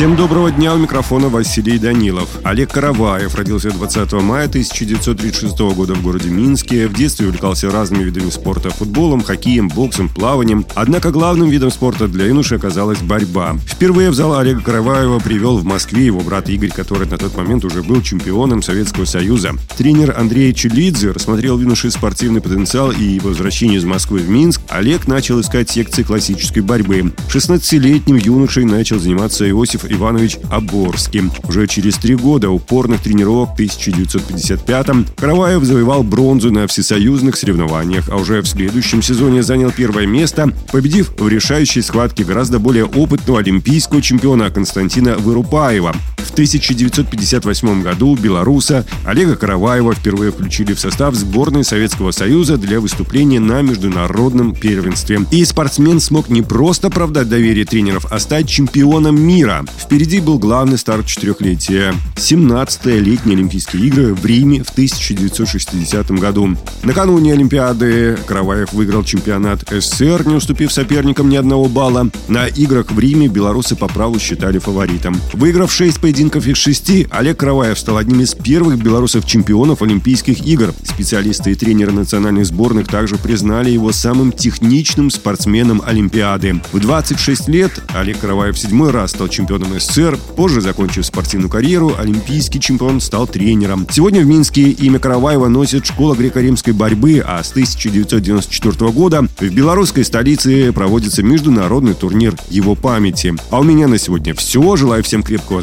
Всем доброго дня, у микрофона Василий Данилов. Олег Караваев родился 20 мая 1936 года в городе Минске. В детстве увлекался разными видами спорта – футболом, хоккеем, боксом, плаванием. Однако главным видом спорта для юноши оказалась борьба. Впервые в зал Олега Караваева привел в Москве его брат Игорь, который на тот момент уже был чемпионом Советского Союза. Тренер Андрей Челидзе рассмотрел в юноше спортивный потенциал и по возвращении из Москвы в Минск Олег начал искать секции классической борьбы. 16-летним юношей начал заниматься Иосиф Иванович Оборский. Уже через три года упорных тренировок в 1955-м Караваев завоевал бронзу на всесоюзных соревнованиях, а уже в следующем сезоне занял первое место, победив в решающей схватке гораздо более опытного олимпийского чемпиона Константина Вырупаева. В 1958 году белоруса Олега Караваева впервые включили в состав сборной Советского Союза для выступления на международном первенстве. И спортсмен смог не просто оправдать доверие тренеров, а стать чемпионом мира. Впереди был главный старт четырехлетия – 17-е летние Олимпийские игры в Риме в 1960 году. Накануне Олимпиады Караваев выиграл чемпионат СССР, не уступив соперникам ни одного балла. На играх в Риме белорусы по праву считали фаворитом. Выиграв 6 поединков из 6, Олег Караваев стал одним из первых белорусов-чемпионов Олимпийских игр. Специалисты и тренеры национальных сборных также признали его самым техничным спортсменом Олимпиады. В 26 лет Олег Караваев седьмой раз стал чемпионом СССР. Позже, закончив спортивную карьеру, олимпийский чемпион стал тренером. Сегодня в Минске имя Караваева носит школа греко-римской борьбы, а с 1994 года в белорусской столице проводится международный турнир его памяти. А у меня на сегодня все. Желаю всем крепкого